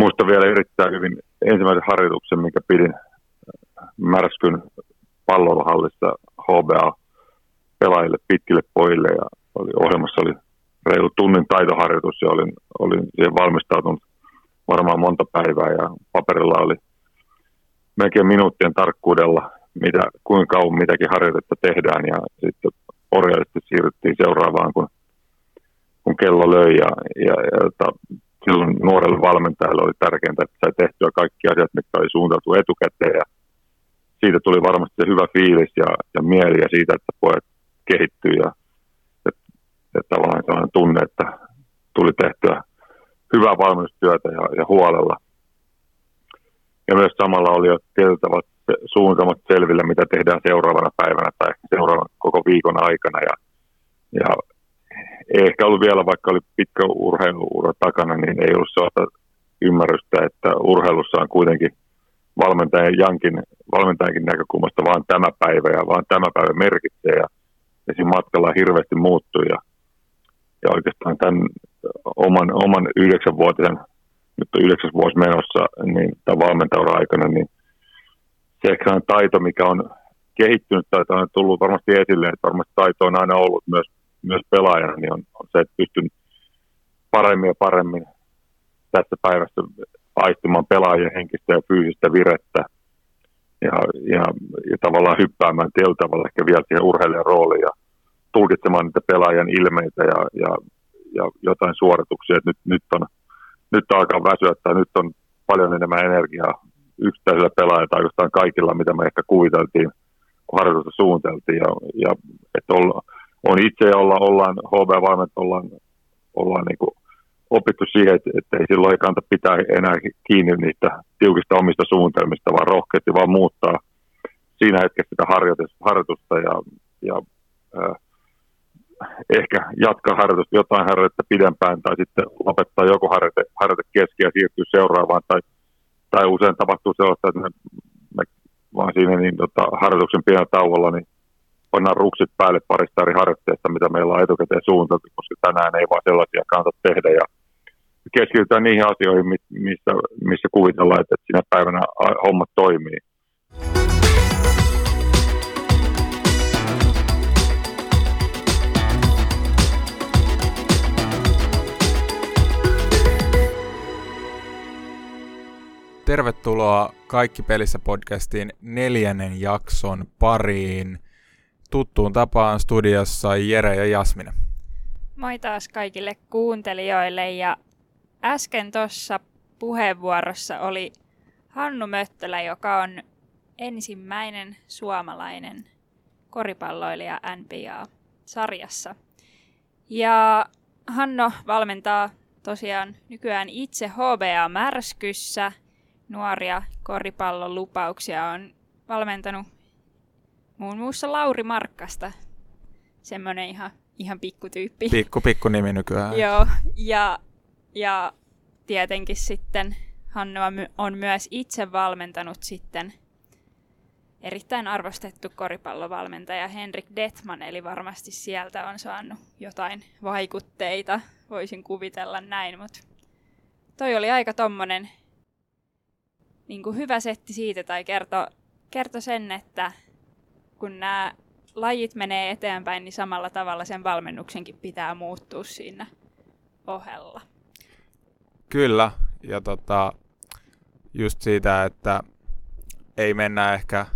muistan vielä erittäin hyvin ensimmäisen harjoituksen, minkä pidin Märskyn pallolohallissa HBA pelaajille, pitkille pojille. Ja oli, ohjelmassa oli reilu tunnin taitoharjoitus ja olin, olin siihen valmistautunut varmaan monta päivää. Ja paperilla oli melkein minuuttien tarkkuudella, mitä, kuinka kauan mitäkin harjoitetta tehdään. Ja sitten orjallisesti siirryttiin seuraavaan, kun, kun kello löi ja, ja, ja ja silloin nuorelle valmentajalle oli tärkeintä, että sai tehtyä kaikki asiat, mitkä oli suuntautu etukäteen ja siitä tuli varmasti se hyvä fiilis ja, ja mieli ja siitä, että pojat kehittyy ja, ja, ja tavallaan sellainen tunne, että tuli tehtyä hyvää valmennustyötä ja, ja huolella. Ja myös samalla oli jo tietyllä suunnitelmat selvillä, mitä tehdään seuraavana päivänä tai seuraavan koko viikon aikana. Ja, ja ehkä ollut vielä, vaikka oli pitkä urheiluura takana, niin ei ollut sellaista ymmärrystä, että urheilussa on kuitenkin valmentajan Jankin, valmentajankin näkökulmasta vaan tämä päivä ja vaan tämä päivä merkitsee ja, ja siinä matkalla hirveästi muuttui ja, ja oikeastaan tämän oman, oman yhdeksänvuotisen, nyt on yhdeksäs vuosi menossa, niin tämän valmentajan aikana, niin se ehkä on taito, mikä on kehittynyt tai on tullut varmasti esille, että varmasti taito on aina ollut myös, myös pelaajana, niin on, on se, että pystyn paremmin ja paremmin tässä päivässä aistimaan pelaajien henkistä ja fyysistä virettä ja, ja, ja tavallaan hyppäämään tietyllä tavalla ehkä vielä siihen urheilijan rooliin ja tulkitsemaan niitä pelaajan ilmeitä ja, ja, ja jotain suorituksia, että nyt, nyt, on, nyt alkaa väsyä tai nyt on paljon enemmän energiaa yksittäisillä pelaajilla tai jostain kaikilla, mitä me ehkä kuviteltiin, kun harjoitusta suunniteltiin. Ja, ja että olla, on itse olla, ollaan HB-valmet, ollaan, ollaan niin kuin opittu siihen, että, että ei silloin ei kannata pitää enää kiinni niistä tiukista omista suunnitelmista, vaan rohkeasti vaan muuttaa siinä hetkessä sitä harjoitusta ja, ja äh, ehkä jatkaa harjoitusta jotain harjoitetta pidempään tai sitten lopettaa joku harjoite, harjoite kesken ja siirtyä seuraavaan tai, tai usein tapahtuu sellaista, että me, me vaan siinä niin, tota, harjoituksen pienellä tauolla niin pannaan ruksit päälle parista eri harjoitteesta, mitä meillä on etukäteen suunniteltu, koska tänään ei vaan sellaisia kannata tehdä ja keskitytään niihin asioihin, missä, missä kuvitellaan, että sinä päivänä hommat toimii. Tervetuloa Kaikki pelissä podcastin neljännen jakson pariin. Tuttuun tapaan studiossa Jere ja Jasmine. Moi taas kaikille kuuntelijoille ja äsken tuossa puheenvuorossa oli Hannu Möttölä, joka on ensimmäinen suomalainen koripalloilija NBA-sarjassa. Ja Hanno valmentaa tosiaan nykyään itse HBA Märskyssä. Nuoria koripallon lupauksia on valmentanut muun muassa Lauri Markkasta, semmoinen ihan, ihan pikkutyyppi. Pikku, pikku nimi nykyään. Joo, ja ja tietenkin sitten Hannu on myös itse valmentanut sitten erittäin arvostettu koripallovalmentaja Henrik Detman, eli varmasti sieltä on saanut jotain vaikutteita, voisin kuvitella näin, mutta toi oli aika tommonen niin kuin hyvä setti siitä, tai kerto, kerto sen, että kun nämä lajit menee eteenpäin, niin samalla tavalla sen valmennuksenkin pitää muuttua siinä ohella. Kyllä, ja tota, just siitä, että ei mennä ehkä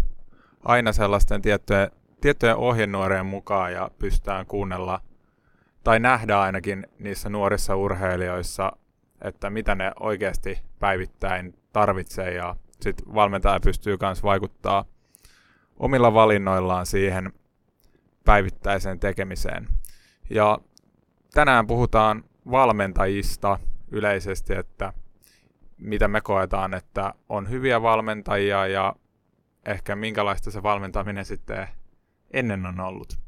aina sellaisten tiettyjen, tiettyjen ohjenuorien mukaan ja pystytään kuunnella tai nähdä ainakin niissä nuorissa urheilijoissa, että mitä ne oikeasti päivittäin tarvitsee ja sitten valmentaja pystyy myös vaikuttaa omilla valinnoillaan siihen päivittäiseen tekemiseen. Ja tänään puhutaan valmentajista – yleisesti, että mitä me koetaan, että on hyviä valmentajia ja ehkä minkälaista se valmentaminen sitten ennen on ollut.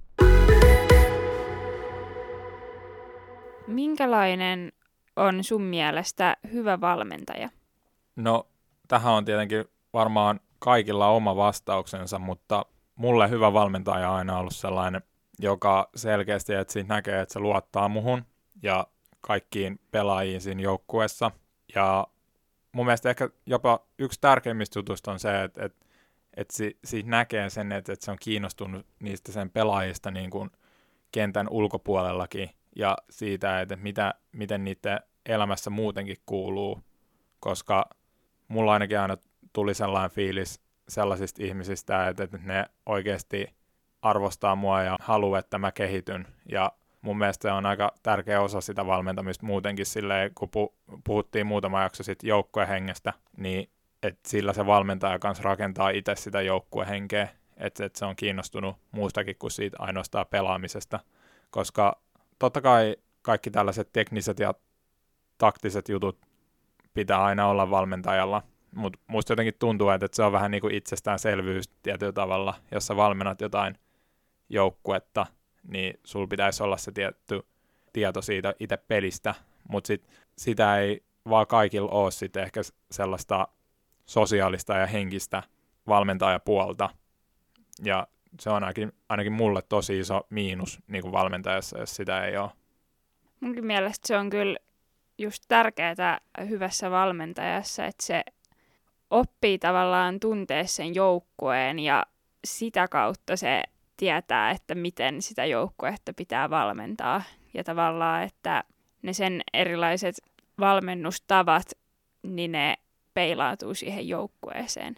Minkälainen on sun mielestä hyvä valmentaja? No, tähän on tietenkin varmaan kaikilla oma vastauksensa, mutta mulle hyvä valmentaja on aina ollut sellainen, joka selkeästi että siitä näkee, että se luottaa muhun ja kaikkiin pelaajiin siinä joukkueessa. Ja mun mielestä ehkä jopa yksi tärkeimmistä jutuista on se, että, että, että si, siitä näkee sen, että, että se on kiinnostunut niistä sen pelaajista niin kuin kentän ulkopuolellakin ja siitä, että mitä, miten niiden elämässä muutenkin kuuluu, koska mulla ainakin aina tuli sellainen fiilis sellaisista ihmisistä, että, että ne oikeasti arvostaa mua ja haluaa, että mä kehityn. Ja mun mielestä se on aika tärkeä osa sitä valmentamista muutenkin silleen, kun pu- puhuttiin muutama jakso sitten joukkuehengestä, niin että sillä se valmentaja kanssa rakentaa itse sitä joukkuehenkeä, että, että se on kiinnostunut muustakin kuin siitä ainoastaan pelaamisesta, koska totta kai kaikki tällaiset tekniset ja taktiset jutut pitää aina olla valmentajalla, mutta musta jotenkin tuntuu, että se on vähän niin kuin itsestäänselvyys tietyllä tavalla, jos sä valmennat jotain joukkuetta, niin sul pitäisi olla se tietty tieto siitä itse pelistä, mutta sit, sitä ei vaan kaikilla ole sitten ehkä sellaista sosiaalista ja henkistä valmentajapuolta. Ja se on ainakin, ainakin mulle tosi iso miinus niin kuin valmentajassa, jos sitä ei ole. Munkin mielestä se on kyllä just tärkeää hyvässä valmentajassa, että se oppii tavallaan tuntee sen joukkueen ja sitä kautta se tietää, että miten sitä joukkuetta pitää valmentaa. Ja tavallaan, että ne sen erilaiset valmennustavat, niin ne peilautuu siihen joukkueeseen.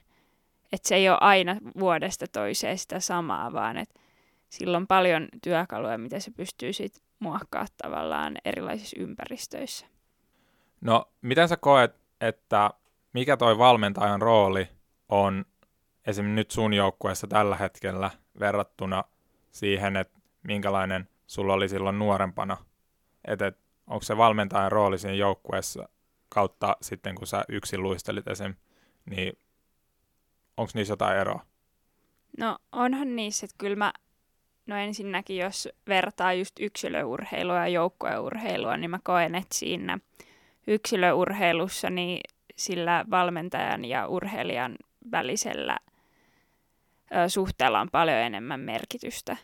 Että se ei ole aina vuodesta toiseen sitä samaa, vaan että sillä on paljon työkaluja, mitä se pystyy sitten muokkaa tavallaan erilaisissa ympäristöissä. No, miten sä koet, että mikä toi valmentajan rooli on esimerkiksi nyt sun joukkueessa tällä hetkellä verrattuna siihen, että minkälainen sulla oli silloin nuorempana? Että et, onko se valmentajan rooli siinä joukkueessa kautta sitten, kun sä yksin luistelit esim., niin onko niissä jotain eroa? No onhan niissä, että kyllä mä, no ensinnäkin jos vertaa just yksilöurheilua ja joukkueurheilua, niin mä koen, että siinä yksilöurheilussa niin sillä valmentajan ja urheilijan välisellä suhteella on paljon enemmän merkitystä,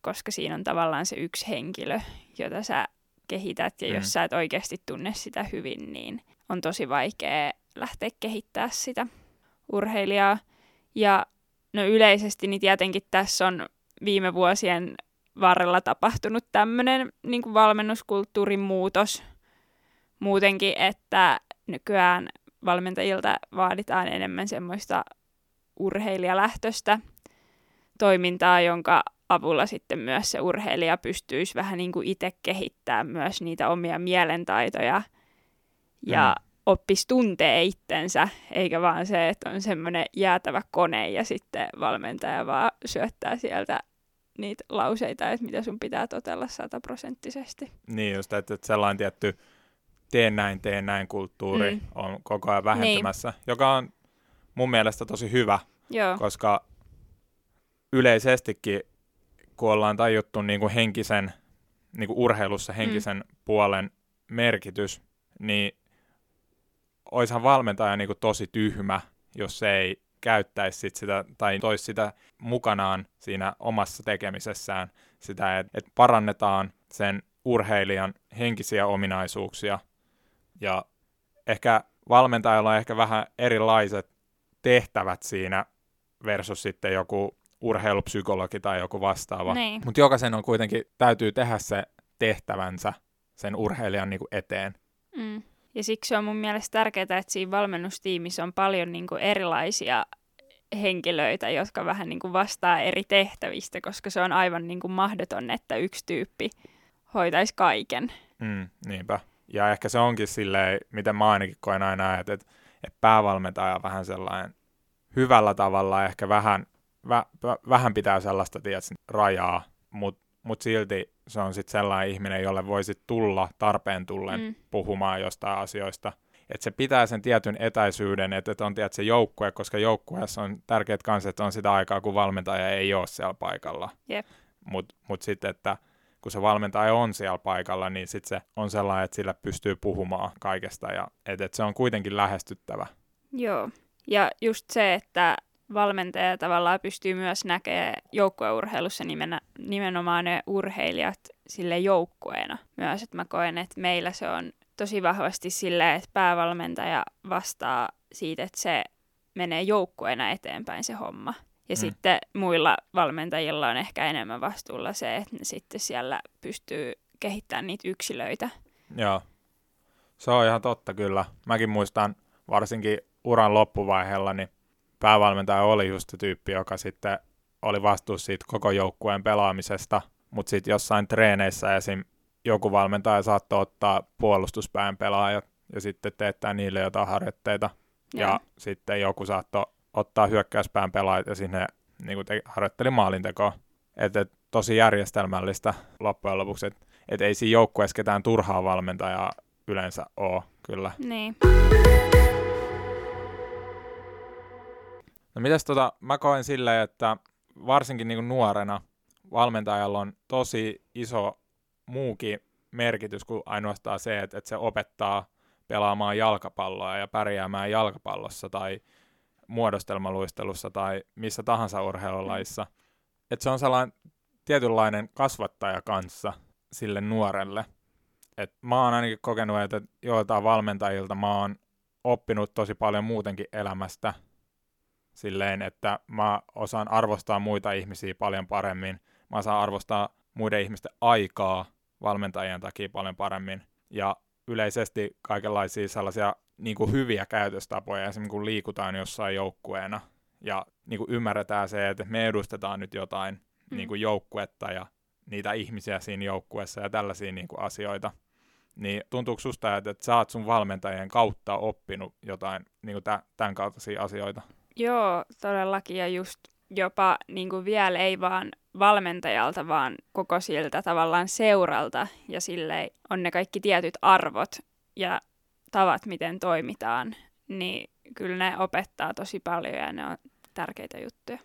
koska siinä on tavallaan se yksi henkilö, jota sä kehität, ja mm. jos sä et oikeasti tunne sitä hyvin, niin on tosi vaikea lähteä kehittää sitä urheilijaa. Ja no yleisesti niin tietenkin tässä on viime vuosien varrella tapahtunut tämmöinen niin valmennuskulttuurin muutos muutenkin, että nykyään valmentajilta vaaditaan enemmän semmoista urheilijalähtöistä toimintaa, jonka avulla sitten myös se urheilija pystyisi vähän niin kuin itse kehittämään myös niitä omia mielentaitoja ja mm. oppisi tuntee itsensä, eikä vaan se, että on semmoinen jäätävä kone ja sitten valmentaja vaan syöttää sieltä niitä lauseita, että mitä sun pitää totella sataprosenttisesti. Niin just, että sellainen tietty teen näin, teen näin kulttuuri mm. on koko ajan vähentymässä, niin. joka on mun mielestä tosi hyvä, Joo. koska yleisestikin, kun ollaan tajuttu niin kuin henkisen, niin kuin urheilussa henkisen mm. puolen merkitys, niin oishan valmentaja niin kuin tosi tyhmä, jos se ei käyttäisi sit sitä tai toisi sitä mukanaan siinä omassa tekemisessään, sitä, että et parannetaan sen urheilijan henkisiä ominaisuuksia ja ehkä valmentajalla on ehkä vähän erilaiset tehtävät siinä versus sitten joku urheilupsykologi tai joku vastaava. Niin. Mutta jokaisen on kuitenkin, täytyy tehdä se tehtävänsä sen urheilijan niin kuin eteen. Mm. Ja siksi on mun mielestä tärkeää, että siinä valmennustiimissä on paljon niin kuin erilaisia henkilöitä, jotka vähän niin kuin vastaa eri tehtävistä, koska se on aivan niin kuin mahdoton, että yksi tyyppi hoitaisi kaiken. Mm, niinpä. Ja ehkä se onkin silleen, miten mä ainakin koen aina, että, että, että päävalmentaja on vähän sellainen hyvällä tavalla, ehkä vähän, vä, vähän pitää sellaista tietysti, rajaa, mutta mut silti se on sitten sellainen ihminen, jolle voisi tulla tarpeen tullen mm. puhumaan jostain asioista. Että se pitää sen tietyn etäisyyden, että, että on tiedät, se joukkue, koska joukkueessa on tärkeät kanssa, että on sitä aikaa, kun valmentaja ei ole siellä paikalla. Yep. Mutta mut sitten, että kun se valmentaja on siellä paikalla, niin sitten se on sellainen, että sillä pystyy puhumaan kaikesta ja että et se on kuitenkin lähestyttävä. Joo, ja just se, että valmentaja tavallaan pystyy myös näkemään joukkueurheilussa nimen, nimenomaan ne urheilijat sille joukkueena myös, että mä koen, että meillä se on tosi vahvasti silleen, että päävalmentaja vastaa siitä, että se menee joukkueena eteenpäin se homma. Ja mm. sitten muilla valmentajilla on ehkä enemmän vastuulla se, että ne sitten siellä pystyy kehittämään niitä yksilöitä. Joo, se on ihan totta kyllä. Mäkin muistan varsinkin uran loppuvaiheella, niin päävalmentaja oli just se tyyppi, joka sitten oli vastuussa siitä koko joukkueen pelaamisesta, mutta sitten jossain treeneissä esim. joku valmentaja saattoi ottaa puolustuspään pelaajat ja sitten teettää niille jotain harjoitteita. Ja, ja sitten joku saattoi ottaa hyökkäyspään pelaajat ja sinne niin kuin te, harjoitteli maalintekoa. Että et, tosi järjestelmällistä loppujen lopuksi, että et ei siinä joukkueessa ketään turhaa valmentajaa yleensä ole, kyllä. Niin. No mitäs tota, mä koen silleen, että varsinkin niin nuorena valmentajalla on tosi iso muukin merkitys kuin ainoastaan se, että, että se opettaa pelaamaan jalkapalloa ja pärjäämään jalkapallossa tai muodostelmaluistelussa tai missä tahansa urheilulajissa. Että se on sellainen tietynlainen kasvattaja kanssa sille nuorelle. Et mä oon ainakin kokenut, että joiltain valmentajilta mä oon oppinut tosi paljon muutenkin elämästä silleen, että mä osaan arvostaa muita ihmisiä paljon paremmin. Mä osaan arvostaa muiden ihmisten aikaa valmentajien takia paljon paremmin. Ja yleisesti kaikenlaisia sellaisia niin kuin hyviä käytöstapoja, esimerkiksi kun liikutaan jossain joukkueena ja niin kuin ymmärretään se, että me edustetaan nyt jotain mm. niin kuin joukkuetta ja niitä ihmisiä siinä joukkueessa ja tällaisia niin kuin asioita, niin tuntuuko susta, että, että sä oot sun valmentajien kautta oppinut jotain niin kuin tämän kaltaisia asioita? Joo, todellakin ja just jopa niin kuin vielä ei vaan valmentajalta, vaan koko siltä tavallaan seuralta ja sille on ne kaikki tietyt arvot ja tavat, miten toimitaan, niin kyllä ne opettaa tosi paljon ja ne on tärkeitä juttuja.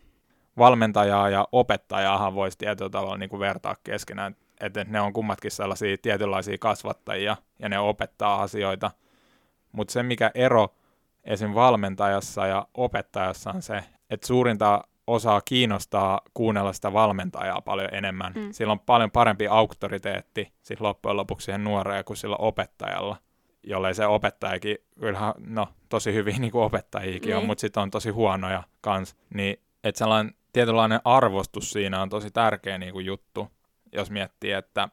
Valmentajaa ja opettajaahan voisi tietyllä tavalla niin kuin vertaa keskenään, että ne on kummatkin sellaisia tietynlaisia kasvattajia ja ne opettaa asioita. Mutta se, mikä ero esim. valmentajassa ja opettajassa on se, että suurinta osaa kiinnostaa kuunnella sitä valmentajaa paljon enemmän. Mm. Sillä on paljon parempi auktoriteetti sit loppujen lopuksi siihen nuoreen kuin sillä opettajalla jollei se opettajakin, kyllähän no, tosi hyvin niin kuin opettajiakin niin. on, mutta sitten on tosi huonoja kans, niin että sellainen tietynlainen arvostus siinä on tosi tärkeä niin kuin juttu, jos miettii, että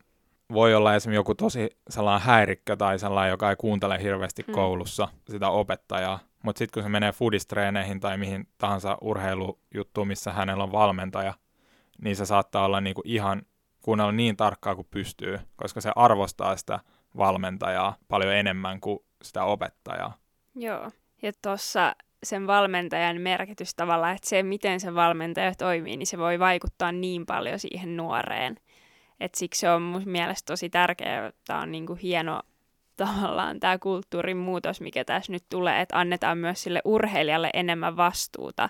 voi olla esimerkiksi joku tosi sellainen häirikkö tai sellainen, joka ei kuuntele hirveästi hmm. koulussa sitä opettajaa, mutta sitten kun se menee foodistreeneihin tai mihin tahansa urheilujuttuun, missä hänellä on valmentaja, niin se saattaa olla niinku ihan kuunnella niin tarkkaa kuin pystyy, koska se arvostaa sitä valmentajaa paljon enemmän kuin sitä opettajaa. Joo, ja tuossa sen valmentajan merkitys tavallaan, että se, miten se valmentaja toimii, niin se voi vaikuttaa niin paljon siihen nuoreen. Et siksi se on mun mielestä tosi tärkeää, tämä on niinku hieno tavallaan tämä kulttuurin muutos, mikä tässä nyt tulee, että annetaan myös sille urheilijalle enemmän vastuuta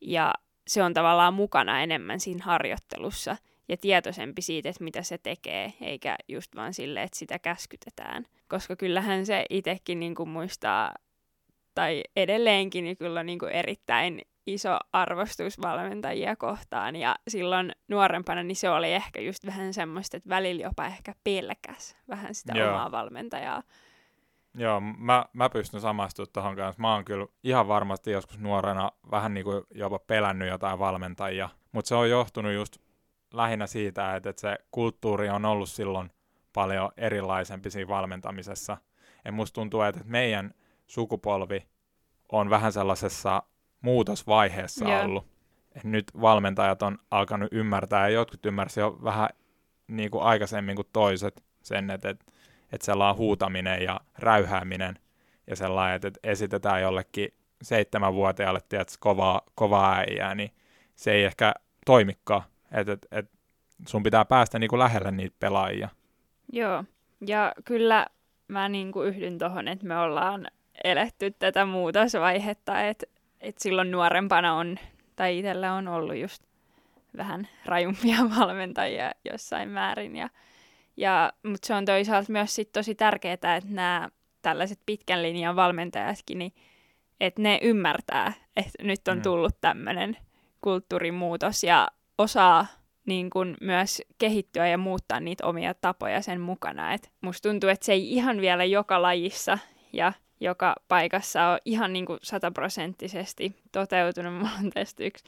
ja se on tavallaan mukana enemmän siinä harjoittelussa – ja tietoisempi siitä, että mitä se tekee, eikä just vaan sille, että sitä käskytetään. Koska kyllähän se itsekin niin kuin muistaa, tai edelleenkin niin kyllä niin kuin erittäin iso arvostus valmentajia kohtaan. Ja silloin nuorempana niin se oli ehkä just vähän semmoista, että välillä jopa ehkä pelkäs vähän sitä Joo. omaa valmentajaa. Joo, mä, mä pystyn samastumaan tuohon kanssa. Mä oon kyllä ihan varmasti joskus nuorena vähän niin kuin jopa pelännyt jotain valmentajia, mutta se on johtunut just lähinnä siitä, että, että se kulttuuri on ollut silloin paljon erilaisempi siinä valmentamisessa. Ja musta tuntuu, että meidän sukupolvi on vähän sellaisessa muutosvaiheessa yeah. ollut. Et nyt valmentajat on alkanut ymmärtää, ja jotkut ymmärsivät jo vähän niin kuin aikaisemmin kuin toiset sen, että, että, että sellainen huutaminen ja räyhääminen ja sellainen, että, että esitetään jollekin seitsemänvuotiaalle tiedätkö, kovaa, kovaa äijää, niin se ei ehkä toimikaan. Että et, et sun pitää päästä niinku lähelle niitä pelaajia. Joo, ja kyllä mä niinku yhdyn tuohon, että me ollaan eletty tätä muutosvaihetta, että et silloin nuorempana on, tai itsellä on ollut just vähän rajumpia valmentajia jossain määrin. Ja, ja, Mutta se on toisaalta myös sit tosi tärkeää, että nämä tällaiset pitkän linjan valmentajatkin, niin, että ne ymmärtää, että nyt on mm. tullut tämmöinen kulttuurimuutos ja osaa niin kuin myös kehittyä ja muuttaa niitä omia tapoja sen mukana. Et musta tuntuu, että se ei ihan vielä joka lajissa ja joka paikassa ole ihan niin kuin sataprosenttisesti toteutunut. Mulla on tästä yksi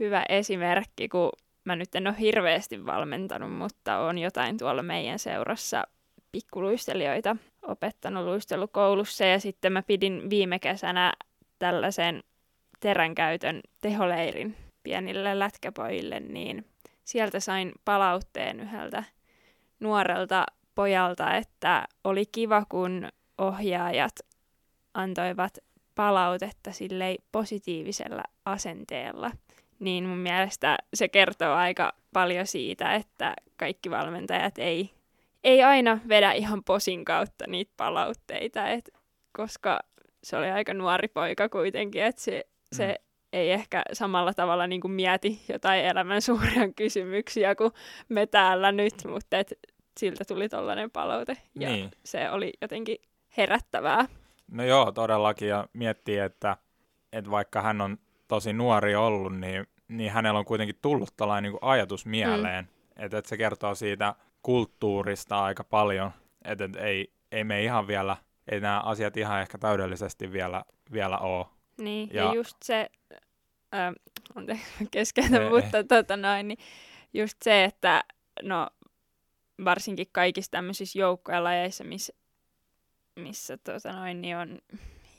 hyvä esimerkki, kun mä nyt en ole hirveästi valmentanut, mutta on jotain tuolla meidän seurassa pikkuluistelijoita opettanut luistelukoulussa ja sitten mä pidin viime kesänä tällaisen teränkäytön teholeirin pienille lätkäpojille, niin sieltä sain palautteen yhdeltä nuorelta pojalta, että oli kiva, kun ohjaajat antoivat palautetta sille positiivisella asenteella. Niin mun mielestä se kertoo aika paljon siitä, että kaikki valmentajat ei, ei aina vedä ihan posin kautta niitä palautteita, et, koska se oli aika nuori poika kuitenkin, että se, se mm. Ei ehkä samalla tavalla niin kuin mieti jotain elämän suuria kysymyksiä kuin me täällä nyt, mutta et siltä tuli tollainen palaute ja niin. se oli jotenkin herättävää. No joo, todellakin ja miettii, että, että vaikka hän on tosi nuori ollut, niin, niin hänellä on kuitenkin tullut tällainen niin ajatus mieleen, mm. että, että se kertoo siitä kulttuurista aika paljon, että, että ei, ei me ihan vielä – ei nämä asiat ihan ehkä täydellisesti vielä, vielä ole. Niin, ja, ja just se, äh, kesken, mutta tota noin, niin just se, että no varsinkin kaikissa tämmöisissä joukkojenlajeissa, missä, missä tota noin, niin on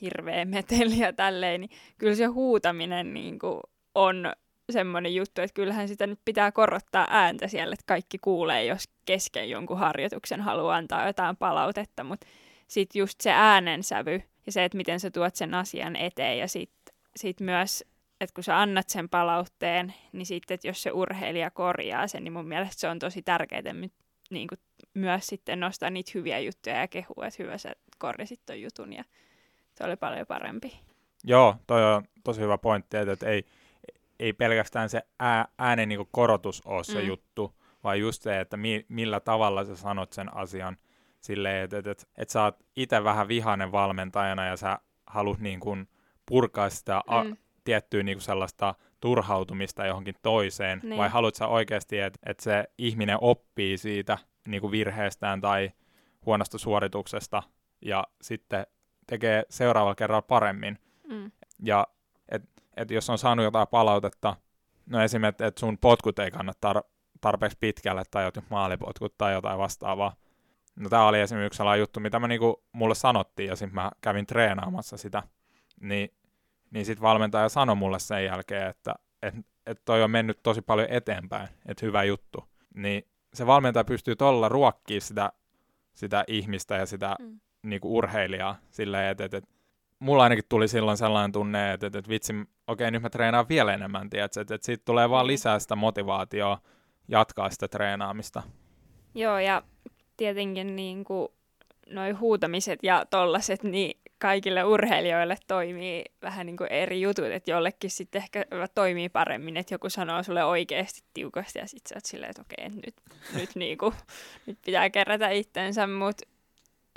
hirveä meteli ja tälleen, niin kyllä se huutaminen niin kuin on semmoinen juttu, että kyllähän sitä nyt pitää korottaa ääntä siellä, että kaikki kuulee, jos kesken jonkun harjoituksen haluaa antaa jotain palautetta, mutta sitten just se äänensävy ja se, että miten sä tuot sen asian eteen ja sitten sit myös, että kun sä annat sen palautteen, niin sitten, että jos se urheilija korjaa sen, niin mun mielestä se on tosi tärkeää niin kuin myös sitten nostaa niitä hyviä juttuja ja kehua, että hyvä sä korjasit ton jutun ja se oli paljon parempi. Joo, toi on tosi hyvä pointti, että ei, ei pelkästään se ää, äänen niin korotus ole se mm. juttu, vaan just se, että mi, millä tavalla sä sanot sen asian – silleen, että et, et, et sä oot itse vähän vihainen valmentajana ja sä haluat niin kuin purkaa sitä mm. a, tiettyä niin kuin sellaista turhautumista johonkin toiseen, niin. vai haluat sä oikeasti, että et se ihminen oppii siitä niin kuin virheestään tai huonosta suorituksesta ja sitten tekee seuraavalla kerralla paremmin. Mm. Ja et, et jos on saanut jotain palautetta, no esimerkiksi, että sun potkut ei kannata tar- tarpeeksi pitkälle tai jotkut maalipotkut tai jotain vastaavaa, No tämä oli esimerkiksi sellainen juttu, mitä mä niinku, mulle sanottiin ja sitten mä kävin treenaamassa sitä. Niin, niin sitten valmentaja sanoi mulle sen jälkeen, että et, et toi on mennyt tosi paljon eteenpäin, että hyvä juttu. Niin se valmentaja pystyy tuolla ruokkimaan sitä, sitä ihmistä ja sitä mm. niinku urheilijaa silleen, että et, et, mulla ainakin tuli silloin sellainen tunne, että et, et vitsi, okei okay, nyt mä treenaan vielä enemmän, tiedätkö, että et siitä tulee vaan niin. lisää sitä motivaatioa jatkaa sitä treenaamista. Joo, ja tietenkin niin kuin noi huutamiset ja tollaset, niin kaikille urheilijoille toimii vähän niin kuin eri jutut, että jollekin sitten ehkä toimii paremmin, että joku sanoo sulle oikeasti tiukasti ja sitten sä oot silleen, että okei, nyt, nyt, niin kuin, nyt pitää kerätä itsensä, mutta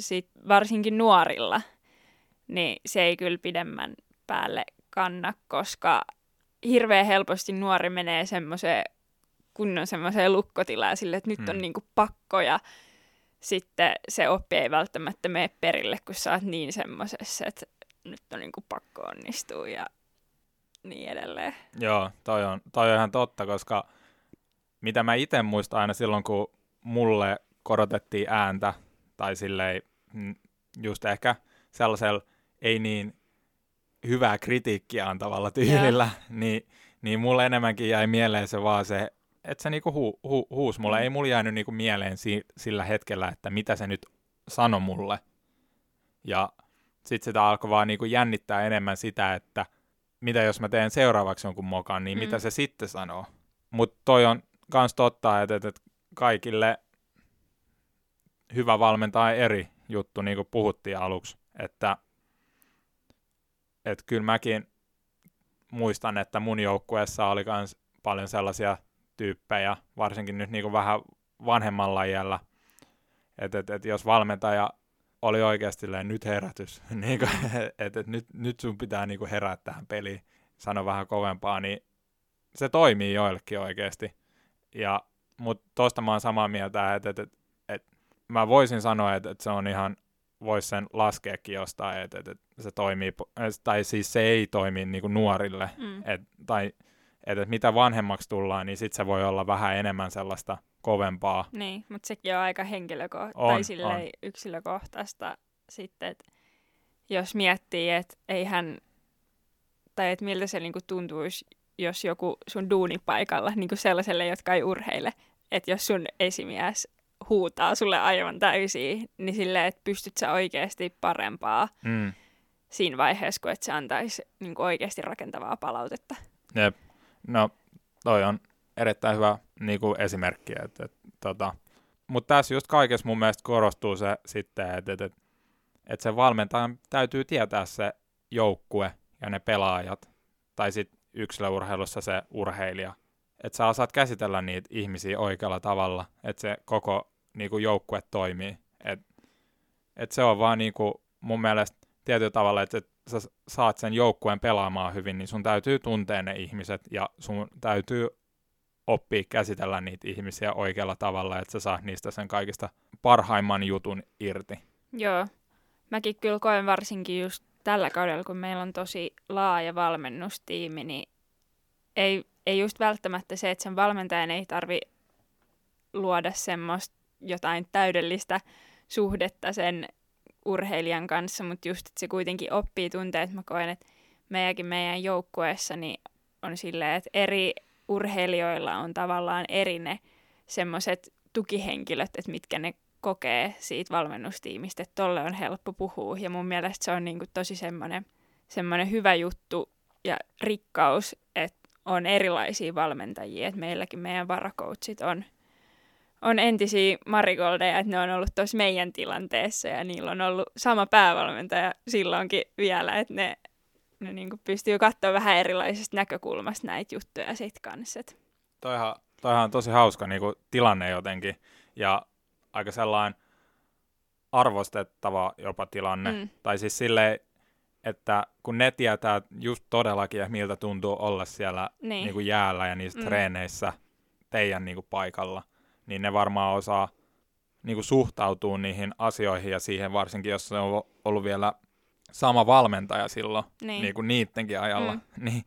sitten varsinkin nuorilla, niin se ei kyllä pidemmän päälle kanna, koska hirveän helposti nuori menee semmoiseen kunnon semmoiseen lukkotilaan sille, että nyt on hmm. niin kuin pakko ja sitten se oppi ei välttämättä mene perille, kun sä oot niin semmoisessa, että nyt on niin kuin pakko onnistua ja niin edelleen. Joo, toi on, toi on ihan totta, koska mitä mä itse muistan aina silloin, kun mulle korotettiin ääntä, tai silleen mm, just ehkä sellaisella ei niin hyvää kritiikkiä antavalla tyylillä, niin, niin mulle enemmänkin jäi mieleen se vaan se että se niinku hu, hu, huus mulle. Mm. Ei mulla jäänyt niinku mieleen si, sillä hetkellä, että mitä se nyt sanoi mulle. Ja sitten sitä alkoi vaan niinku jännittää enemmän sitä, että mitä jos mä teen seuraavaksi jonkun mokan, niin mm. mitä se sitten sanoo. Mutta toi on kans totta, että, että kaikille hyvä valmentaa eri juttu, niin kuin puhuttiin aluksi. Että, että kyllä mäkin muistan, että mun joukkueessa oli myös paljon sellaisia tyyppejä, varsinkin nyt niin kuin vähän vanhemmalla iällä. Että et, et jos valmentaja oli oikeasti nyt herätys, niin että et nyt, nyt sun pitää niin kuin herää tähän peliin, sano vähän kovempaa, niin se toimii joillekin oikeasti. Ja, mutta tosta mä oon samaa mieltä, että, että, että, että mä voisin sanoa, että, että se on ihan, voisi sen laskeekin jostain, että, että, että se toimii, tai siis se ei toimi niin kuin nuorille, Mm. et, tai että, mitä vanhemmaksi tullaan, niin sitten se voi olla vähän enemmän sellaista kovempaa. Niin, mutta sekin on aika henkilöko- On, tai silleen yksilökohtaista sitten, että jos miettii, että eihän, tai että miltä se niinku tuntuisi, jos joku sun duunipaikalla niinku sellaiselle, jotka ei urheile, että jos sun esimies huutaa sulle aivan täysiä, niin silleen, että pystyt sä oikeasti parempaa Mm. siinä vaiheessa, kun että se antaisi niinku oikeasti rakentavaa palautetta. Jep. No, toi on erittäin hyvä niin kuin esimerkki. Et, et, tota. Mutta tässä just kaikessa mun mielestä korostuu se sitten, että et, et, et se valmentajan täytyy tietää se joukkue ja ne pelaajat, tai sitten yksilöurheilussa se urheilija, että sä osaat käsitellä niitä ihmisiä oikealla tavalla, että se koko niin kuin joukkue toimii. Et, et se on vaan niin kuin mun mielestä tietyllä tavalla, että et sä saat sen joukkueen pelaamaan hyvin, niin sun täytyy tuntea ne ihmiset ja sun täytyy oppia käsitellä niitä ihmisiä oikealla tavalla, että sä saat niistä sen kaikista parhaimman jutun irti. Joo. Mäkin kyllä koen varsinkin just tällä kaudella, kun meillä on tosi laaja valmennustiimi, niin ei, ei just välttämättä se, että sen valmentajan ei tarvi luoda semmoista jotain täydellistä suhdetta sen urheilijan kanssa, mutta just, että se kuitenkin oppii tunteet. Mä koen, että meidänkin meidän joukkueessa niin on silleen, että eri urheilijoilla on tavallaan eri ne semmoiset tukihenkilöt, että mitkä ne kokee siitä valmennustiimistä, että tolle on helppo puhua. Ja mun mielestä se on niin kuin tosi semmoinen, semmoinen hyvä juttu ja rikkaus, että on erilaisia valmentajia. Että meilläkin meidän varakoutsit on, on entisiä marigoldeja, että ne on ollut tuossa meidän tilanteessa ja niillä on ollut sama päävalmentaja silloinkin vielä, että ne, ne niin kuin pystyy katsoa vähän erilaisesta näkökulmasta näitä juttuja sit kanssa. Toihan, toihan on tosi hauska niin kuin, tilanne jotenkin ja aika sellainen arvostettava jopa tilanne. Mm. Tai siis silleen, että kun ne tietää just todellakin, että miltä tuntuu olla siellä Niin. niin kuin jäällä ja niissä Mm. mm. treeneissä teidän niin kuin paikalla, niin ne varmaan osaa niin kuin suhtautua niihin asioihin ja siihen varsinkin, jos se on ollut vielä sama valmentaja silloin, Niin. niin, kuin niittenkin ajalla, Mm. niin,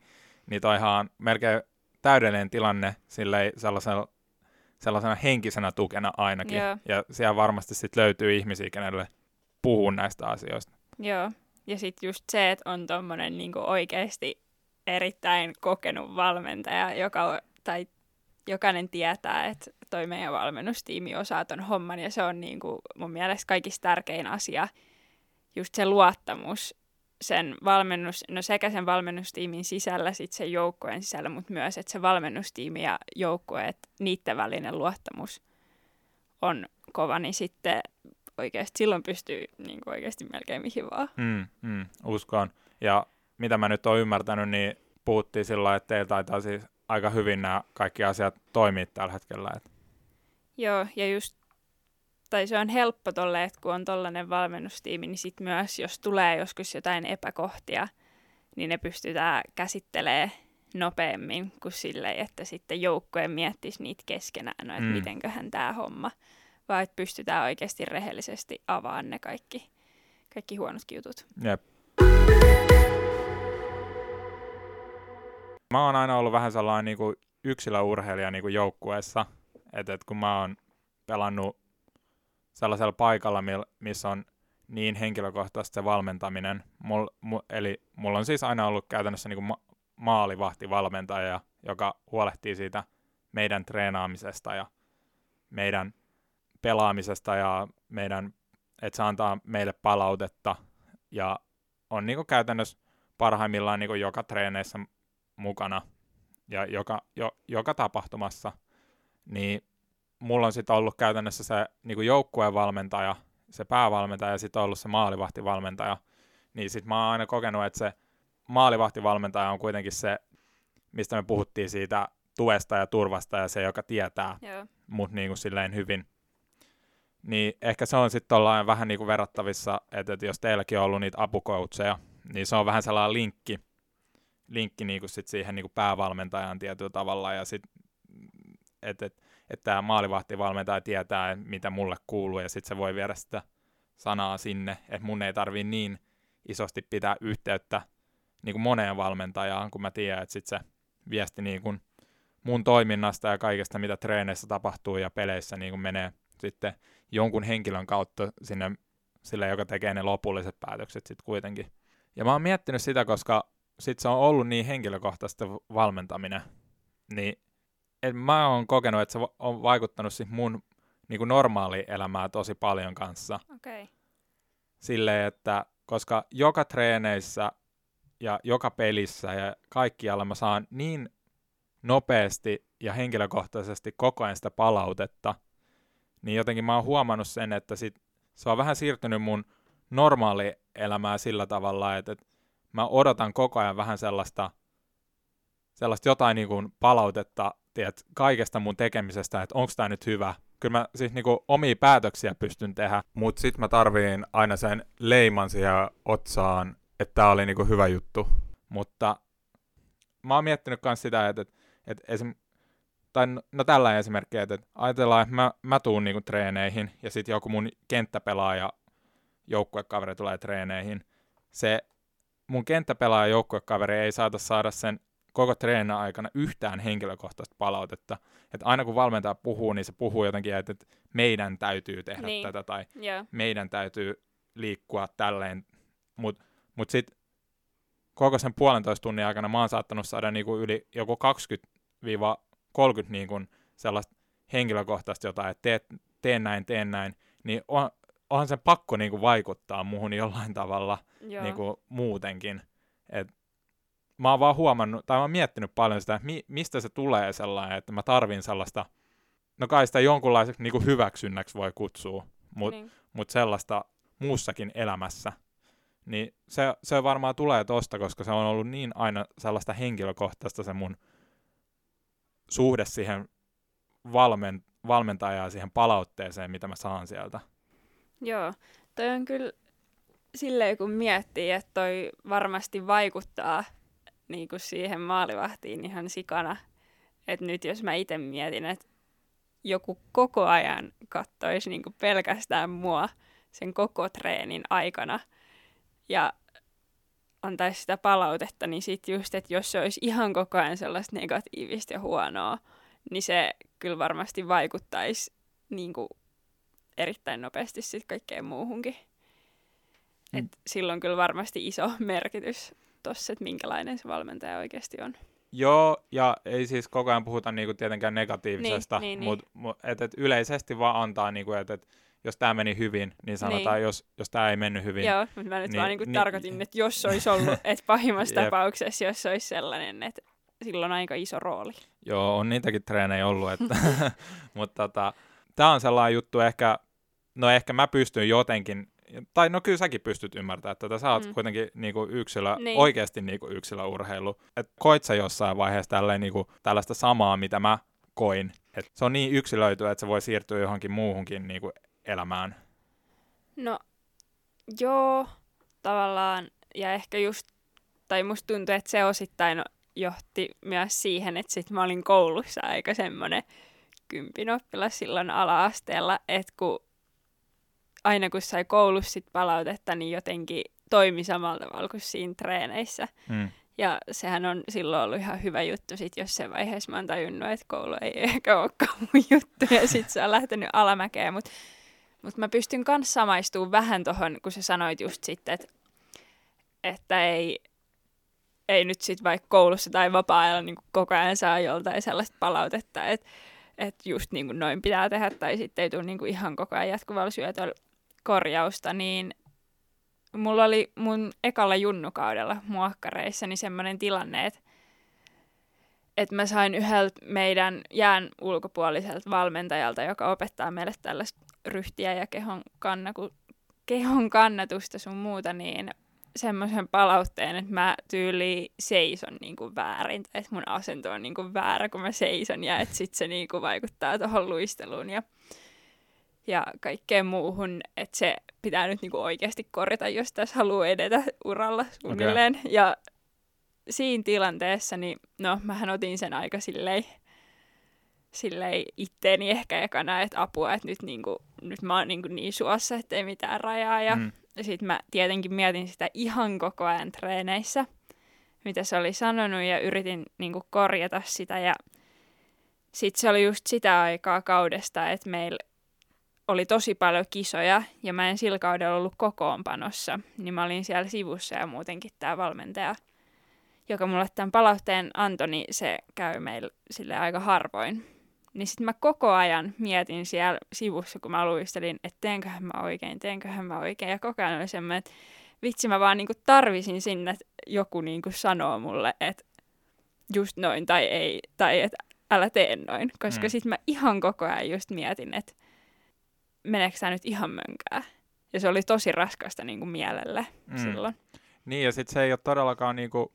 niin toihan melkein täydellinen tilanne silleen sellaisella, sellaisena henkisenä tukena ainakin. Joo. Ja siellä varmasti sitten löytyy ihmisiä, kenelle puhuu näistä asioista. Joo, ja sitten just se, että on tuommoinen niinku oikeasti erittäin kokenut valmentaja, joka, tai jokainen tietää, että toi meidän valmennustiimi osaa ton homman, ja se on niinku mun mielestä kaikista tärkein asia, just se luottamus sen valmennus, no sekä sen valmennustiimin sisällä, sit sen joukkojen sisällä, mutta myös, että se valmennustiimi ja joukkue, että niiden välinen luottamus on kova, niin sitten oikeasti silloin pystyy niin kuin oikeasti melkein mihin vaan. Mm, mm, uskon. Ja mitä mä nyt oon ymmärtänyt, niin puhuttiin sillä että teillä taitaa siis aika hyvin nämä kaikki asiat toimia tällä hetkellä. Et, Joo, ja just, tai se on helppo tolle, että kun on tollainen valmennustiimi, niin sit myös, jos tulee joskus jotain epäkohtia, niin ne pystytään käsittelemään nopeammin kuin silleen, että sitten joukkojen miettisi niitä keskenään, no, että mm. Mm. mitenköhän tämä homma, vaan että pystytään oikeasti rehellisesti avaamaan ne kaikki, kaikki huonotkin jutut. jep. Mä oon aina ollut vähän sellainen niin kuin yksilöurheilija niin kuin joukkueessa, että et kun mä oon pelannut sellaisella paikalla, missä on niin henkilökohtaisesti se valmentaminen, mul, mu, eli mulla on siis aina ollut käytännössä niin kuin ma- maalivahtivalmentaja, joka huolehtii siitä meidän treenaamisesta ja meidän pelaamisesta ja meidän, että se antaa meille palautetta ja on niin kuin käytännössä parhaimmillaan niin kuin joka treeneissä mukana ja joka, jo, joka tapahtumassa, niin mulla on sitten ollut käytännössä se niin kuin joukkueen valmentaja, se päävalmentaja ja sitten ollut se maalivahtivalmentaja, niin sitten mä oon aina kokenut, että se maalivahtivalmentaja on kuitenkin se, mistä me puhuttiin siitä tuesta ja turvasta ja se, joka tietää Joo. mut niinku silleen hyvin. Niin ehkä se on sitten vähän niinku verrattavissa, että, että jos teilläkin on ollut niitä apukoutseja, niin se on vähän sellainen linkki, linkki niinku sit siihen niinku päävalmentajaan tietyllä tavalla ja sit että et, et tämä maalivahtivalmentaja tietää, mitä mulle kuuluu, ja sitten se voi viedä sitä sanaa sinne, että mun ei tarvii niin isosti pitää yhteyttä niin kuin moneen valmentajaan, kun mä tiedän, että sitten se viesti niin kuin mun toiminnasta ja kaikesta, mitä treeneissä tapahtuu ja peleissä niin kuin menee sitten jonkun henkilön kautta sinne sille, joka tekee ne lopulliset päätökset sitten kuitenkin. Ja mä oon miettinyt sitä, koska sit se on ollut niin henkilökohtaista valmentaminen, niin et mä oon kokenut, että se on vaikuttanut sit mun niin kuin normaali elämää tosi paljon kanssa. Okei. Okay. Silleen, että koska joka treeneissä ja joka pelissä ja kaikkialla mä saan niin nopeasti ja henkilökohtaisesti koko ajan sitä palautetta, niin jotenkin mä oon huomannut sen, että sit se on vähän siirtynyt mun normaali elämää sillä tavalla, että, että mä odotan koko ajan vähän sellaista, sellaista jotain niin kuin palautetta tiedät, kaikesta mun tekemisestä, että onko tämä nyt hyvä. Kyllä mä siis niin kuin omia päätöksiä pystyn tehdä, mutta sitten mä tarviin aina sen leiman siihen otsaan, että tämä oli niin kuin hyvä juttu. Mutta mä oon miettinyt myös sitä, että, että, että esim, tai no, no tällä esimerkkiä, että ajatellaan, että mä, mä tuun niinku treeneihin ja sitten joku mun kenttäpelaaja joukkuekaveri tulee treeneihin. Se mun kenttäpelaaja joukkuekaveri ei saata saada sen koko treenin aikana yhtään henkilökohtaista palautetta. Että aina kun valmentaja puhuu, niin se puhuu jotenkin, että, että meidän täytyy tehdä niin. tätä tai yeah. meidän täytyy liikkua tälleen. Mutta mut sitten koko sen puolentoista tunnin aikana mä oon saattanut saada niinku yli joku 20 30 niin kuin sellaista henkilökohtaista jotain, että teet, teen näin, teen näin, niin on, onhan sen pakko niin kuin vaikuttaa muuhun jollain tavalla niin kuin muutenkin. Et mä oon vaan huomannut, tai mä oon miettinyt paljon sitä, mi, mistä se tulee sellainen, että mä tarvin sellaista, no kai sitä jonkunlaiseksi niin kuin hyväksynnäksi voi kutsua, mutta niin. mut sellaista muussakin elämässä. Niin se, se varmaan tulee tosta, koska se on ollut niin aina sellaista henkilökohtaista se mun suhde siihen valmen, valmentajaan, siihen palautteeseen, mitä mä saan sieltä. Joo, toi on kyllä silleen, kun miettii, että toi varmasti vaikuttaa niin kuin siihen maalivahtiin ihan sikana. Että nyt jos mä itse mietin, että joku koko ajan kattoisi niin pelkästään mua sen koko treenin aikana ja antaisi sitä palautetta, niin sitten just, että jos se olisi ihan koko ajan sellaista negatiivista ja huonoa, niin se kyllä varmasti vaikuttaisi niin kuin erittäin nopeasti sitten kaikkeen muuhunkin. Mm. Et silloin kyllä varmasti iso merkitys tuossa, että minkälainen se valmentaja oikeasti on. Joo, ja ei siis koko ajan puhuta niinku tietenkään negatiivisesta, niin, niin, mutta niin. Mut, et, et yleisesti vaan antaa, niinku, että et, jos tämä meni hyvin, niin sanotaan, niin. jos, jos tämä ei mennyt hyvin. Joo, mutta mä nyt niin, vaan niinku niin, tarkoitin, että jos olisi ollut, että pahimmassa tapauksessa, jos olisi sellainen, että silloin on aika iso rooli. Joo, on niitäkin treenejä ollut, että, mutta tota, tämä on sellainen juttu ehkä, no ehkä mä pystyn jotenkin, tai no kyllä säkin pystyt ymmärtämään, että tätä sä oot mm. kuitenkin niinku yksilö, niin. oikeasti niinku yksilöurheilu. Että koit sä jossain vaiheessa tälleen, niinku, tällaista samaa, mitä mä koin. Et se on niin yksilöity, että se voi siirtyä johonkin muuhunkin niinku elämään? No, joo, tavallaan. Ja ehkä just, tai musta tuntuu, että se osittain johti myös siihen, että sit mä olin koulussa aika semmoinen kympin oppilas silloin ala-asteella, että kun aina kun sai koulussa sit palautetta, niin jotenkin toimi samalla tavalla kuin siinä treeneissä. Mm. Ja sehän on silloin ollut ihan hyvä juttu, sit jos se vaiheessa mä oon tajunnut, että koulu ei ehkä olekaan mun juttu, ja sitten se on lähtenyt alamäkeen. Mutta mutta mä pystyn myös samaistumaan vähän tuohon, kun sä sanoit just sitten, että, että ei, ei nyt sitten vaikka koulussa tai vapaa-ajalla niin koko ajan saa joltain sellaista palautetta, että, että just niin kuin noin pitää tehdä, tai sitten ei tule niin kuin ihan koko ajan jatkuvalla syötöllä korjausta, niin mulla oli mun ekalla junnukaudella muokkareissa niin semmoinen tilanne, että että mä sain yhdeltä meidän jään ulkopuoliselta valmentajalta, joka opettaa meille tällaista ryhtiä ja kehon, kannaku, kehon kannatusta sun muuta, niin semmoisen palautteen, että mä tyyli seison niin kuin väärin, tai että mun asento on niin kuin väärä, kun mä seison, ja että sit se niin kuin vaikuttaa tuohon luisteluun ja, ja kaikkeen muuhun, että se pitää nyt niin kuin oikeasti korjata, jos tässä haluaa edetä uralla suunnilleen. Okay. Ja siinä tilanteessa, niin no, mähän otin sen aika silleen silleen itteeni ehkä ekana, että apua, että nyt, niinku, nyt mä oon niinku niin suossa, että ei mitään rajaa. Ja mm. sitten mä tietenkin mietin sitä ihan koko ajan treeneissä, mitä se oli sanonut ja yritin niinku korjata sitä. Ja sitten se oli just sitä aikaa kaudesta, että meillä oli tosi paljon kisoja ja mä en sillä kaudella ollut kokoonpanossa, niin mä olin siellä sivussa ja muutenkin tämä valmentaja, joka mulle tämän palautteen antoi, niin se käy meillä sille aika harvoin. Niin sitten mä koko ajan mietin siellä sivussa, kun mä luistelin, että teenköhän mä oikein, teenköhän mä oikein. Ja koko ajan oli semmoinen, että vitsi mä vaan niinku tarvisin sinne, että joku niinku sanoo mulle, että just noin tai ei, tai että älä tee noin. Koska mm. sitten mä ihan koko ajan just mietin, että meneekö tämä nyt ihan mönkää. Ja se oli tosi raskasta niin kuin mielelle mm. silloin. Niin, ja sitten se ei ole todellakaan niin kuin,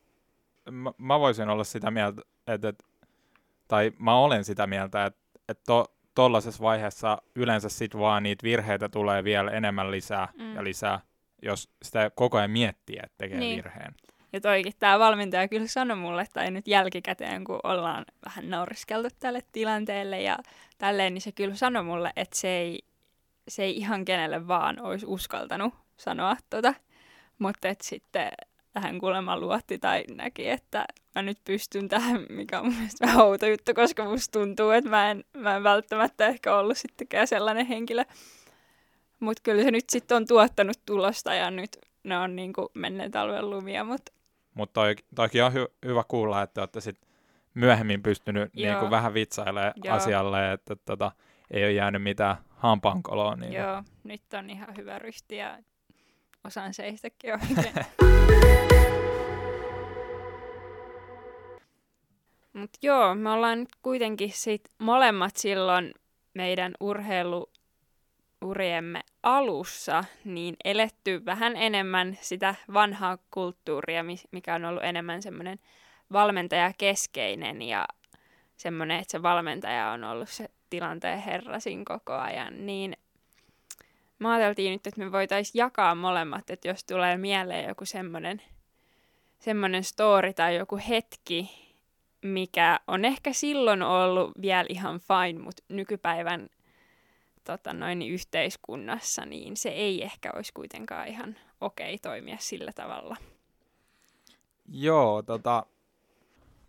mä, mä voisin olla sitä mieltä, että, että tai mä olen sitä mieltä, että, että to, tollaisessa vaiheessa yleensä sit vaan niitä virheitä tulee vielä enemmän lisää mm. ja lisää, jos sitä koko ajan miettii, että tekee niin. virheen. Ja toikin tämä valmentaja kyllä sanoi mulle, tai nyt jälkikäteen, kun ollaan vähän nauriskeltu tälle tilanteelle ja tälleen, niin se kyllä sanoi mulle, että se ei se ei ihan kenelle vaan olisi uskaltanut sanoa tota. Mutta sitten hän kuulemma luotti tai näki, että mä nyt pystyn tähän, mikä on mun mielestä vähän outo juttu, koska musta tuntuu, että mä en, mä en välttämättä ehkä ollut sittenkään sellainen henkilö. Mutta kyllä se nyt sitten on tuottanut tulosta ja nyt ne on niinku menneen talven lumia. Mutta Mut toi, toikin on hy- hyvä kuulla, että olette sit myöhemmin pystynyt niinku vähän vitsailemaan asialle, että tota, ei ole jäänyt mitään hampaankoloon. Niin Joo, nyt on ihan hyvä ryhti ja osaan seistäkin oikein. Mutta joo, me ollaan nyt kuitenkin sit molemmat silloin meidän urheiluuriemme alussa niin eletty vähän enemmän sitä vanhaa kulttuuria, mikä on ollut enemmän semmoinen valmentajakeskeinen ja semmoinen, että se valmentaja on ollut se tilanteen herrasin koko ajan, niin mä ajateltiin nyt, että me voitaisiin jakaa molemmat, että jos tulee mieleen joku semmoinen semmoinen story tai joku hetki, mikä on ehkä silloin ollut vielä ihan fine, mutta nykypäivän tota noin, yhteiskunnassa, niin se ei ehkä olisi kuitenkaan ihan okei okay toimia sillä tavalla. Joo, tota,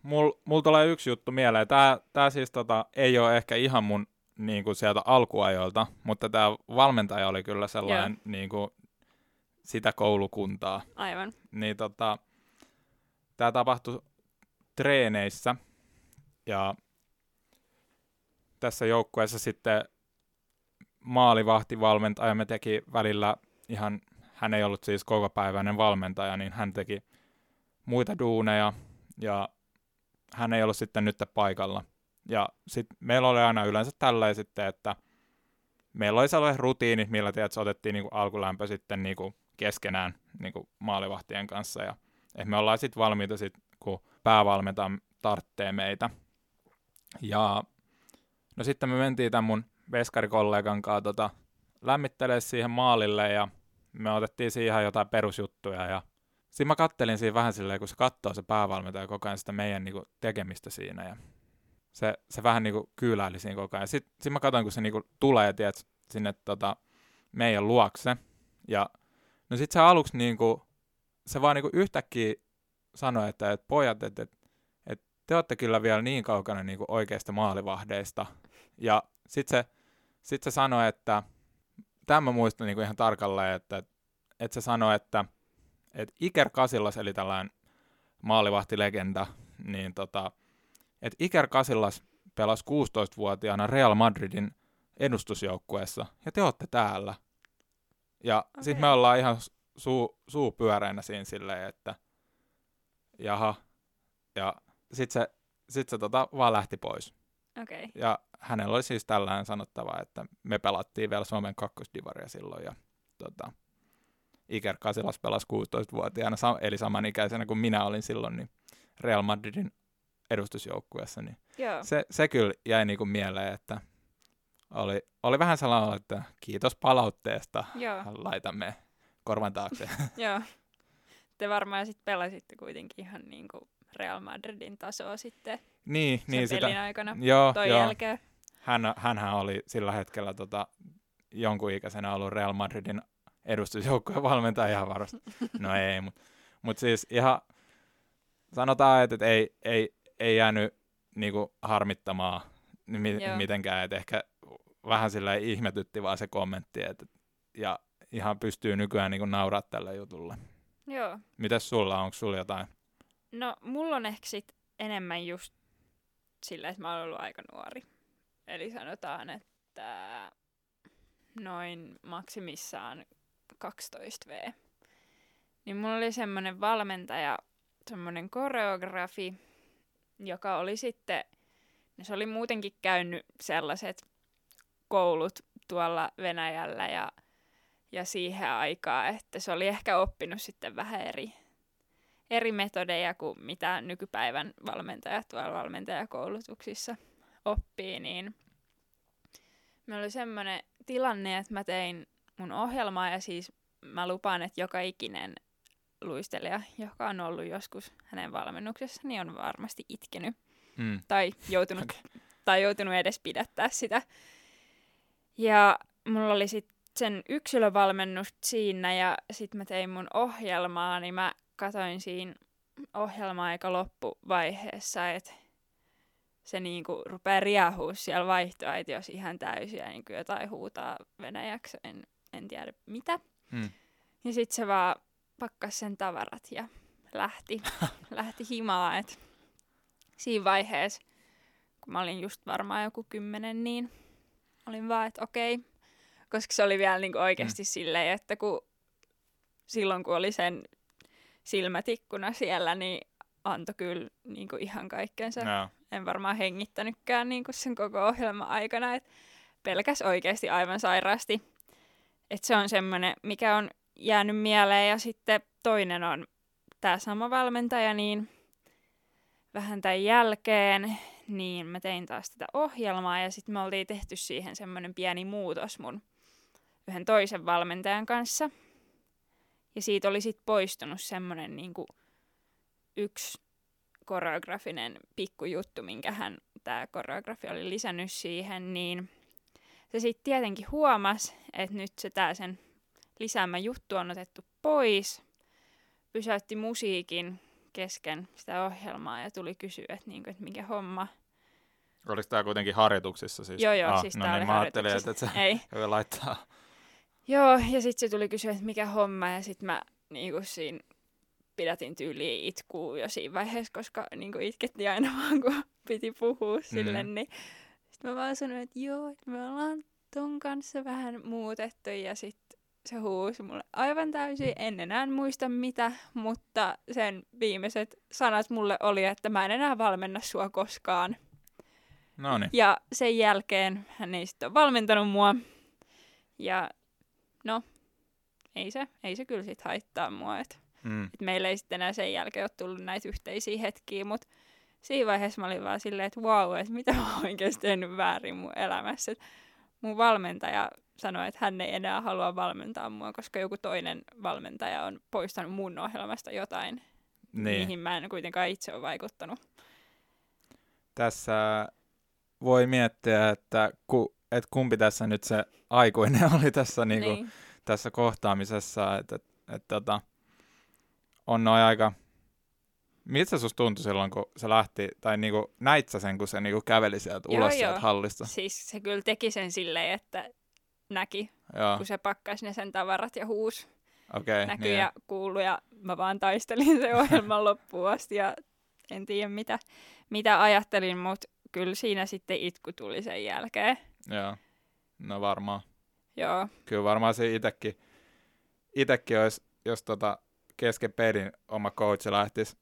Mulla mul tulee yksi juttu mieleen. Tämä tää siis tota, ei ole ehkä ihan mun niin kuin sieltä alkuajoilta, mutta tämä valmentaja oli kyllä sellainen yeah. niin kuin, sitä koulukuntaa. Aivan. Niin tota, tämä tapahtui treeneissä ja tässä joukkueessa sitten maalivahtivalmentaja me teki välillä ihan, hän ei ollut siis päiväinen valmentaja, niin hän teki muita duuneja ja hän ei ollut sitten nyt paikalla. Ja sitten meillä oli aina yleensä tällä sitten, että meillä oli sellainen rutiini, millä tiedät, otettiin niinku alkulämpö sitten niinku keskenään niinku maalivahtien kanssa. Ja että me ollaan sitten valmiita, sit, kun päävalmentaja tarttee meitä. Ja no sitten me mentiin tämän mun veskarikollegan kanssa tota, lämmittelee siihen maalille ja me otettiin siihen jotain perusjuttuja ja Siinä mä kattelin siinä vähän silleen, kun se katsoo se päävalmentaja koko ajan sitä meidän niinku, tekemistä siinä. Ja se, se vähän niinku kyyläili siinä koko ajan. Sitten sit mä katsoin, kun se niinku tulee tiedät, sinne tota, meidän luokse. Ja no sit se aluksi niinku, se vaan niinku yhtäkkiä sanoi, että, että pojat, että, että, että te olette kyllä vielä niin kaukana niinku oikeista maalivahdeista. Ja sitten se, sit se sanoi, että, tämä mä muistan niinku ihan tarkalleen, että, että se sanoi, että että Iker Kasillas, eli tällainen maalivahtilegenda, niin tota, että Iker Kasillas pelasi 16-vuotiaana Real Madridin edustusjoukkueessa, ja te olette täällä. Ja okay. sitten me ollaan ihan suu, suu pyöreänä siinä silleen, että jaha. Ja sitten se, sit se tota, vaan lähti pois. Okay. Ja hänellä oli siis tällainen sanottava, että me pelattiin vielä Suomen kakkosdivaria silloin, ja tota, Iker Kasilas pelasi 16-vuotiaana, eli samanikäisenä kuin minä olin silloin, niin Real Madridin edustusjoukkueessa, niin Joo. Se, se kyllä jäi niin kuin mieleen, että oli, oli vähän sellainen, että kiitos palautteesta, Joo. laitamme korvan taakse. Joo. Te varmaan sitten pelasitte kuitenkin ihan niin kuin Real Madridin tasoa sitten. Niin, sen niin pelin sitä. aikana Joo, toi joo. jälkeen. Hän, hänhän oli sillä hetkellä tota, jonkun ikäisenä ollut Real Madridin edustusjoukkojen valmentaja ihan varmasti. No ei, mutta mut siis ihan sanotaan, että et ei, ei, ei jäänyt niinku harmittamaan mi- Joo. mitenkään, että ehkä vähän sillä ihmetytti vaan se kommentti, että ja ihan pystyy nykyään niinku nauraa tälle jutulle. Joo. Mitäs sulla, onko sulla jotain? No, mulla on ehkä sit enemmän just sillä, että mä oon ollut aika nuori. Eli sanotaan, että noin maksimissaan 12 V. Niin mulla oli semmoinen valmentaja, semmoinen koreografi, joka oli sitten, no se oli muutenkin käynyt sellaiset koulut tuolla Venäjällä ja, ja siihen aikaan, että se oli ehkä oppinut sitten vähän eri, eri metodeja kuin mitä nykypäivän valmentajat tuolla valmentajakoulutuksissa oppii, niin meillä oli semmoinen tilanne, että mä tein mun ohjelmaa ja siis mä lupaan, että joka ikinen luistelija, joka on ollut joskus hänen valmennuksessa, niin on varmasti itkenyt Mm. tai joutunut, okay. tai joutunut edes pidättää sitä. Ja mulla oli sitten sen yksilövalmennus siinä ja sitten mä tein mun ohjelmaa, niin mä katoin siinä ohjelma-aika loppuvaiheessa, että se niinku rupeaa riehua siellä vaihtoehtoissa ihan täysin ja niinku jotain huutaa venäjäksi, en, en tiedä mitä. Mm. Ja sitten se vaan pakkas sen tavarat ja lähti, lähti himaan. Et siinä vaiheessa, kun mä olin just varmaan joku kymmenen, niin olin vaan, että okei. Koska se oli vielä niinku oikeasti mm. silleen, että kun silloin kun oli sen silmätikkuna siellä, niin antoi kyllä niinku ihan kaikkensa. Joo. En varmaan hengittänytkään niinku sen koko ohjelman aikana, että pelkäs oikeasti aivan sairaasti. Että se on semmoinen, mikä on jäänyt mieleen. Ja sitten toinen on tämä sama valmentaja, niin vähän tämän jälkeen, niin mä tein taas tätä ohjelmaa ja sitten me oltiin tehty siihen semmoinen pieni muutos mun yhden toisen valmentajan kanssa. Ja siitä oli sitten poistunut semmoinen niinku yksi koreografinen pikkujuttu, minkä hän, tämä koreografi oli lisännyt siihen, niin se sitten tietenkin huomasi, että nyt se tää sen lisäämä juttu on otettu pois, pysäytti musiikin kesken sitä ohjelmaa ja tuli kysyä, että, niinku, että mikä homma. Oliko tämä kuitenkin harjoituksissa siis? Joo, joo, siis no tää niin, oli mä ajattelin, että, se Ei. laittaa. Joo, ja sitten se tuli kysyä, että mikä homma, ja sitten mä niinku siinä pidätin tyyliin itkuu jo siinä vaiheessa, koska niinku itkettiin aina vaan, kun piti puhua sille, Mhm. niin sitten mä vaan sanoin, että joo, että me ollaan ton kanssa vähän muutettu, ja sitten se huusi mulle aivan täysin, en enää muista mitä, mutta sen viimeiset sanat mulle oli, että mä en enää valmenna sua koskaan. No niin. Ja sen jälkeen hän ei sitten ole valmentanut mua. Ja no, ei se, ei se kyllä sit haittaa mua. Et, Mm. et meillä ei sitten enää sen jälkeen ole tullut näitä yhteisiä hetkiä, mutta siinä vaiheessa mä olin vaan silleen, että vau, että mitä mä oon oikeasti tehnyt väärin mun elämässä. Et mun valmentaja sanoi, että hän ei enää halua valmentaa mua, koska joku toinen valmentaja on poistanut mun ohjelmasta jotain, Niin. mihin mä en kuitenkaan itse ole vaikuttanut. Tässä voi miettiä, että ku, et kumpi tässä nyt se aikuinen oli tässä, niinku, niin. tässä kohtaamisessa. Että et, et, tota, on noin aika... Miltä se tuntui silloin, kun se lähti, tai niinku, näit sä sen, kun se niinku käveli sieltä Joo, ulos joo. sieltä hallista? Siis se kyllä teki sen silleen, että näki, Joo, kun se pakkasi ne sen tavarat ja huus okei. näkyi niin, ja kuului ja mä vaan taistelin sen ohjelman loppuun asti ja en tiedä mitä, mitä ajattelin, mutta kyllä siinä sitten itku tuli sen jälkeen. Joo, no varmaan. Joo, Kyllä varmaan se itekin, itekin olisi, jos tota kesken pelin oma coach lähtisi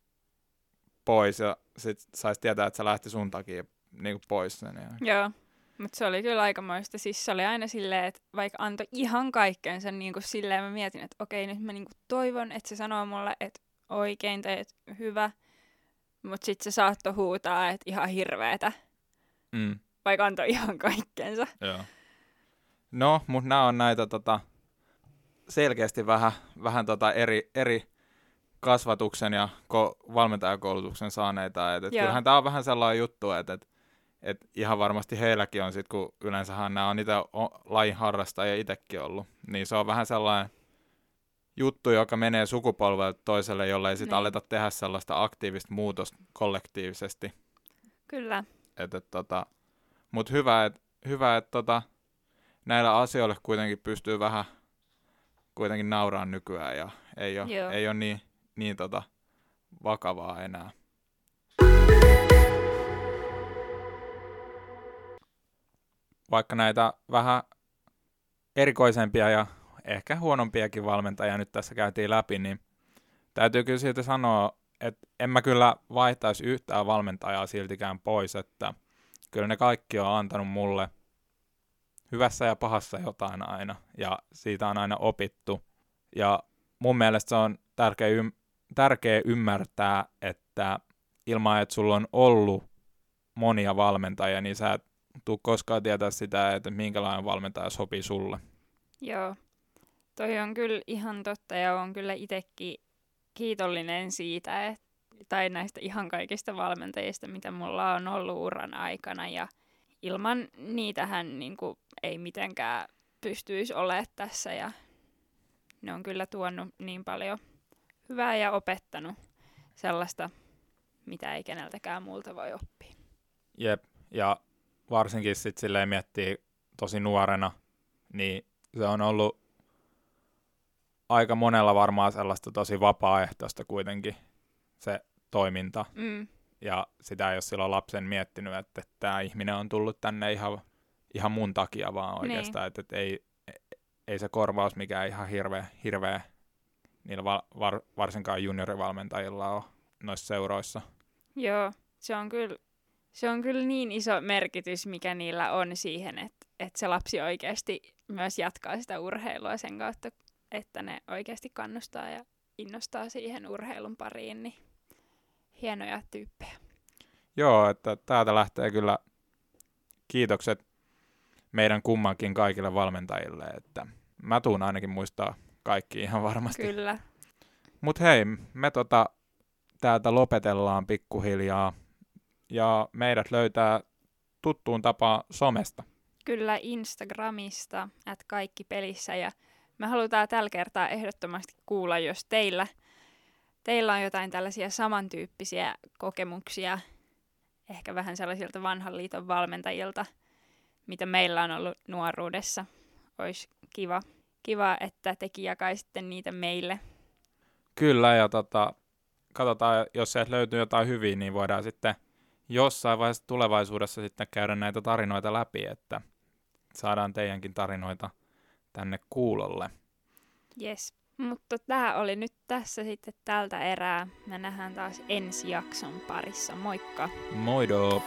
pois ja sit saisi tietää, että se lähti sun takia niin kuin pois sen. Ja... joo. Mutta se oli kyllä aikamoista. Siis se oli aina silleen, että vaikka antoi ihan kaikkensa, niin kuin silleen mä mietin, että okei, nyt mä niin kuin toivon, että se sanoo mulle, että oikein teet hyvä. Mutta sitten se saattoi huutaa, että ihan hirveetä, Mm, vaikka antoi ihan kaikkensa. joo. No, mutta nämä on näitä tota, selkeästi vähän, vähän tota eri, eri kasvatuksen ja ko- valmentajakoulutuksen saaneita. Et, et kyllähän tämä on vähän sellainen juttu, että et, et ihan varmasti heilläkin on sit, kun yleensähän nämä on niitä lajin harrastajia itsekin ollut, niin se on vähän sellainen juttu, joka menee sukupolvelta toiselle, jolle ei sitten niin. aleta tehdä sellaista aktiivista muutosta kollektiivisesti. Kyllä. Et, et, tota, Mutta hyvä, että hyvä, et, tota, näillä asioilla kuitenkin pystyy vähän kuitenkin nauraan nykyään ja ei ole, ei ole niin, niin tota, vakavaa enää. Vaikka näitä vähän erikoisempia ja ehkä huonompiakin valmentajia nyt tässä käytiin läpi, niin täytyy kyllä silti sanoa, että en mä kyllä vaihtaisi yhtään valmentajaa siltikään pois, että kyllä ne kaikki on antanut mulle hyvässä ja pahassa jotain aina, ja siitä on aina opittu. Ja mun mielestä se on tärkeä, tärkeä ymmärtää, että ilman, että sulla on ollut monia valmentajia, niin sä et tuu koskaan tietää sitä, että minkälainen valmentaja sopii sulle. Joo, toi on kyllä ihan totta ja on kyllä itsekin kiitollinen siitä, että, tai näistä ihan kaikista valmentajista, mitä mulla on ollut uran aikana ja ilman niitähän niin kuin, ei mitenkään pystyisi olemaan tässä ja ne on kyllä tuonut niin paljon hyvää ja opettanut sellaista, mitä ei keneltäkään muulta voi oppia. Jep, ja varsinkin sitten silleen miettii tosi nuorena, niin se on ollut aika monella varmaan sellaista tosi vapaaehtoista kuitenkin se toiminta. Mm. Ja sitä ei ole silloin lapsen miettinyt, että tämä ihminen on tullut tänne ihan, ihan mun takia vaan oikeastaan. Niin. Että, että ei, ei se korvaus mikään ihan hirveä, hirveä niillä va, var, varsinkaan juniorivalmentajilla ole noissa seuroissa. Joo, se on kyllä, se on kyllä niin iso merkitys, mikä niillä on siihen, että, että se lapsi oikeasti myös jatkaa sitä urheilua sen kautta, että ne oikeasti kannustaa ja innostaa siihen urheilun pariin, niin hienoja tyyppejä. Joo, että täältä lähtee kyllä kiitokset meidän kummankin kaikille valmentajille, että mä tuun ainakin muistaa kaikki ihan varmasti. Kyllä. Mut hei, me tota, täältä lopetellaan pikkuhiljaa ja meidät löytää tuttuun tapaan somesta. Kyllä Instagramista, että kaikki pelissä ja me halutaan tällä kertaa ehdottomasti kuulla, jos teillä, teillä on jotain tällaisia samantyyppisiä kokemuksia, ehkä vähän sellaisilta vanhan liiton valmentajilta, mitä meillä on ollut nuoruudessa. Olisi kiva, kiva että tekin jakaisitte niitä meille. Kyllä, ja tota, katsotaan, jos sieltä löytyy jotain hyviä, niin voidaan sitten jossain vaiheessa tulevaisuudessa sitten käydä näitä tarinoita läpi, että saadaan teidänkin tarinoita tänne kuulolle. Yes, mutta tämä oli nyt tässä sitten tältä erää. Me nähdään taas ensi jakson parissa. Moikka! Moido!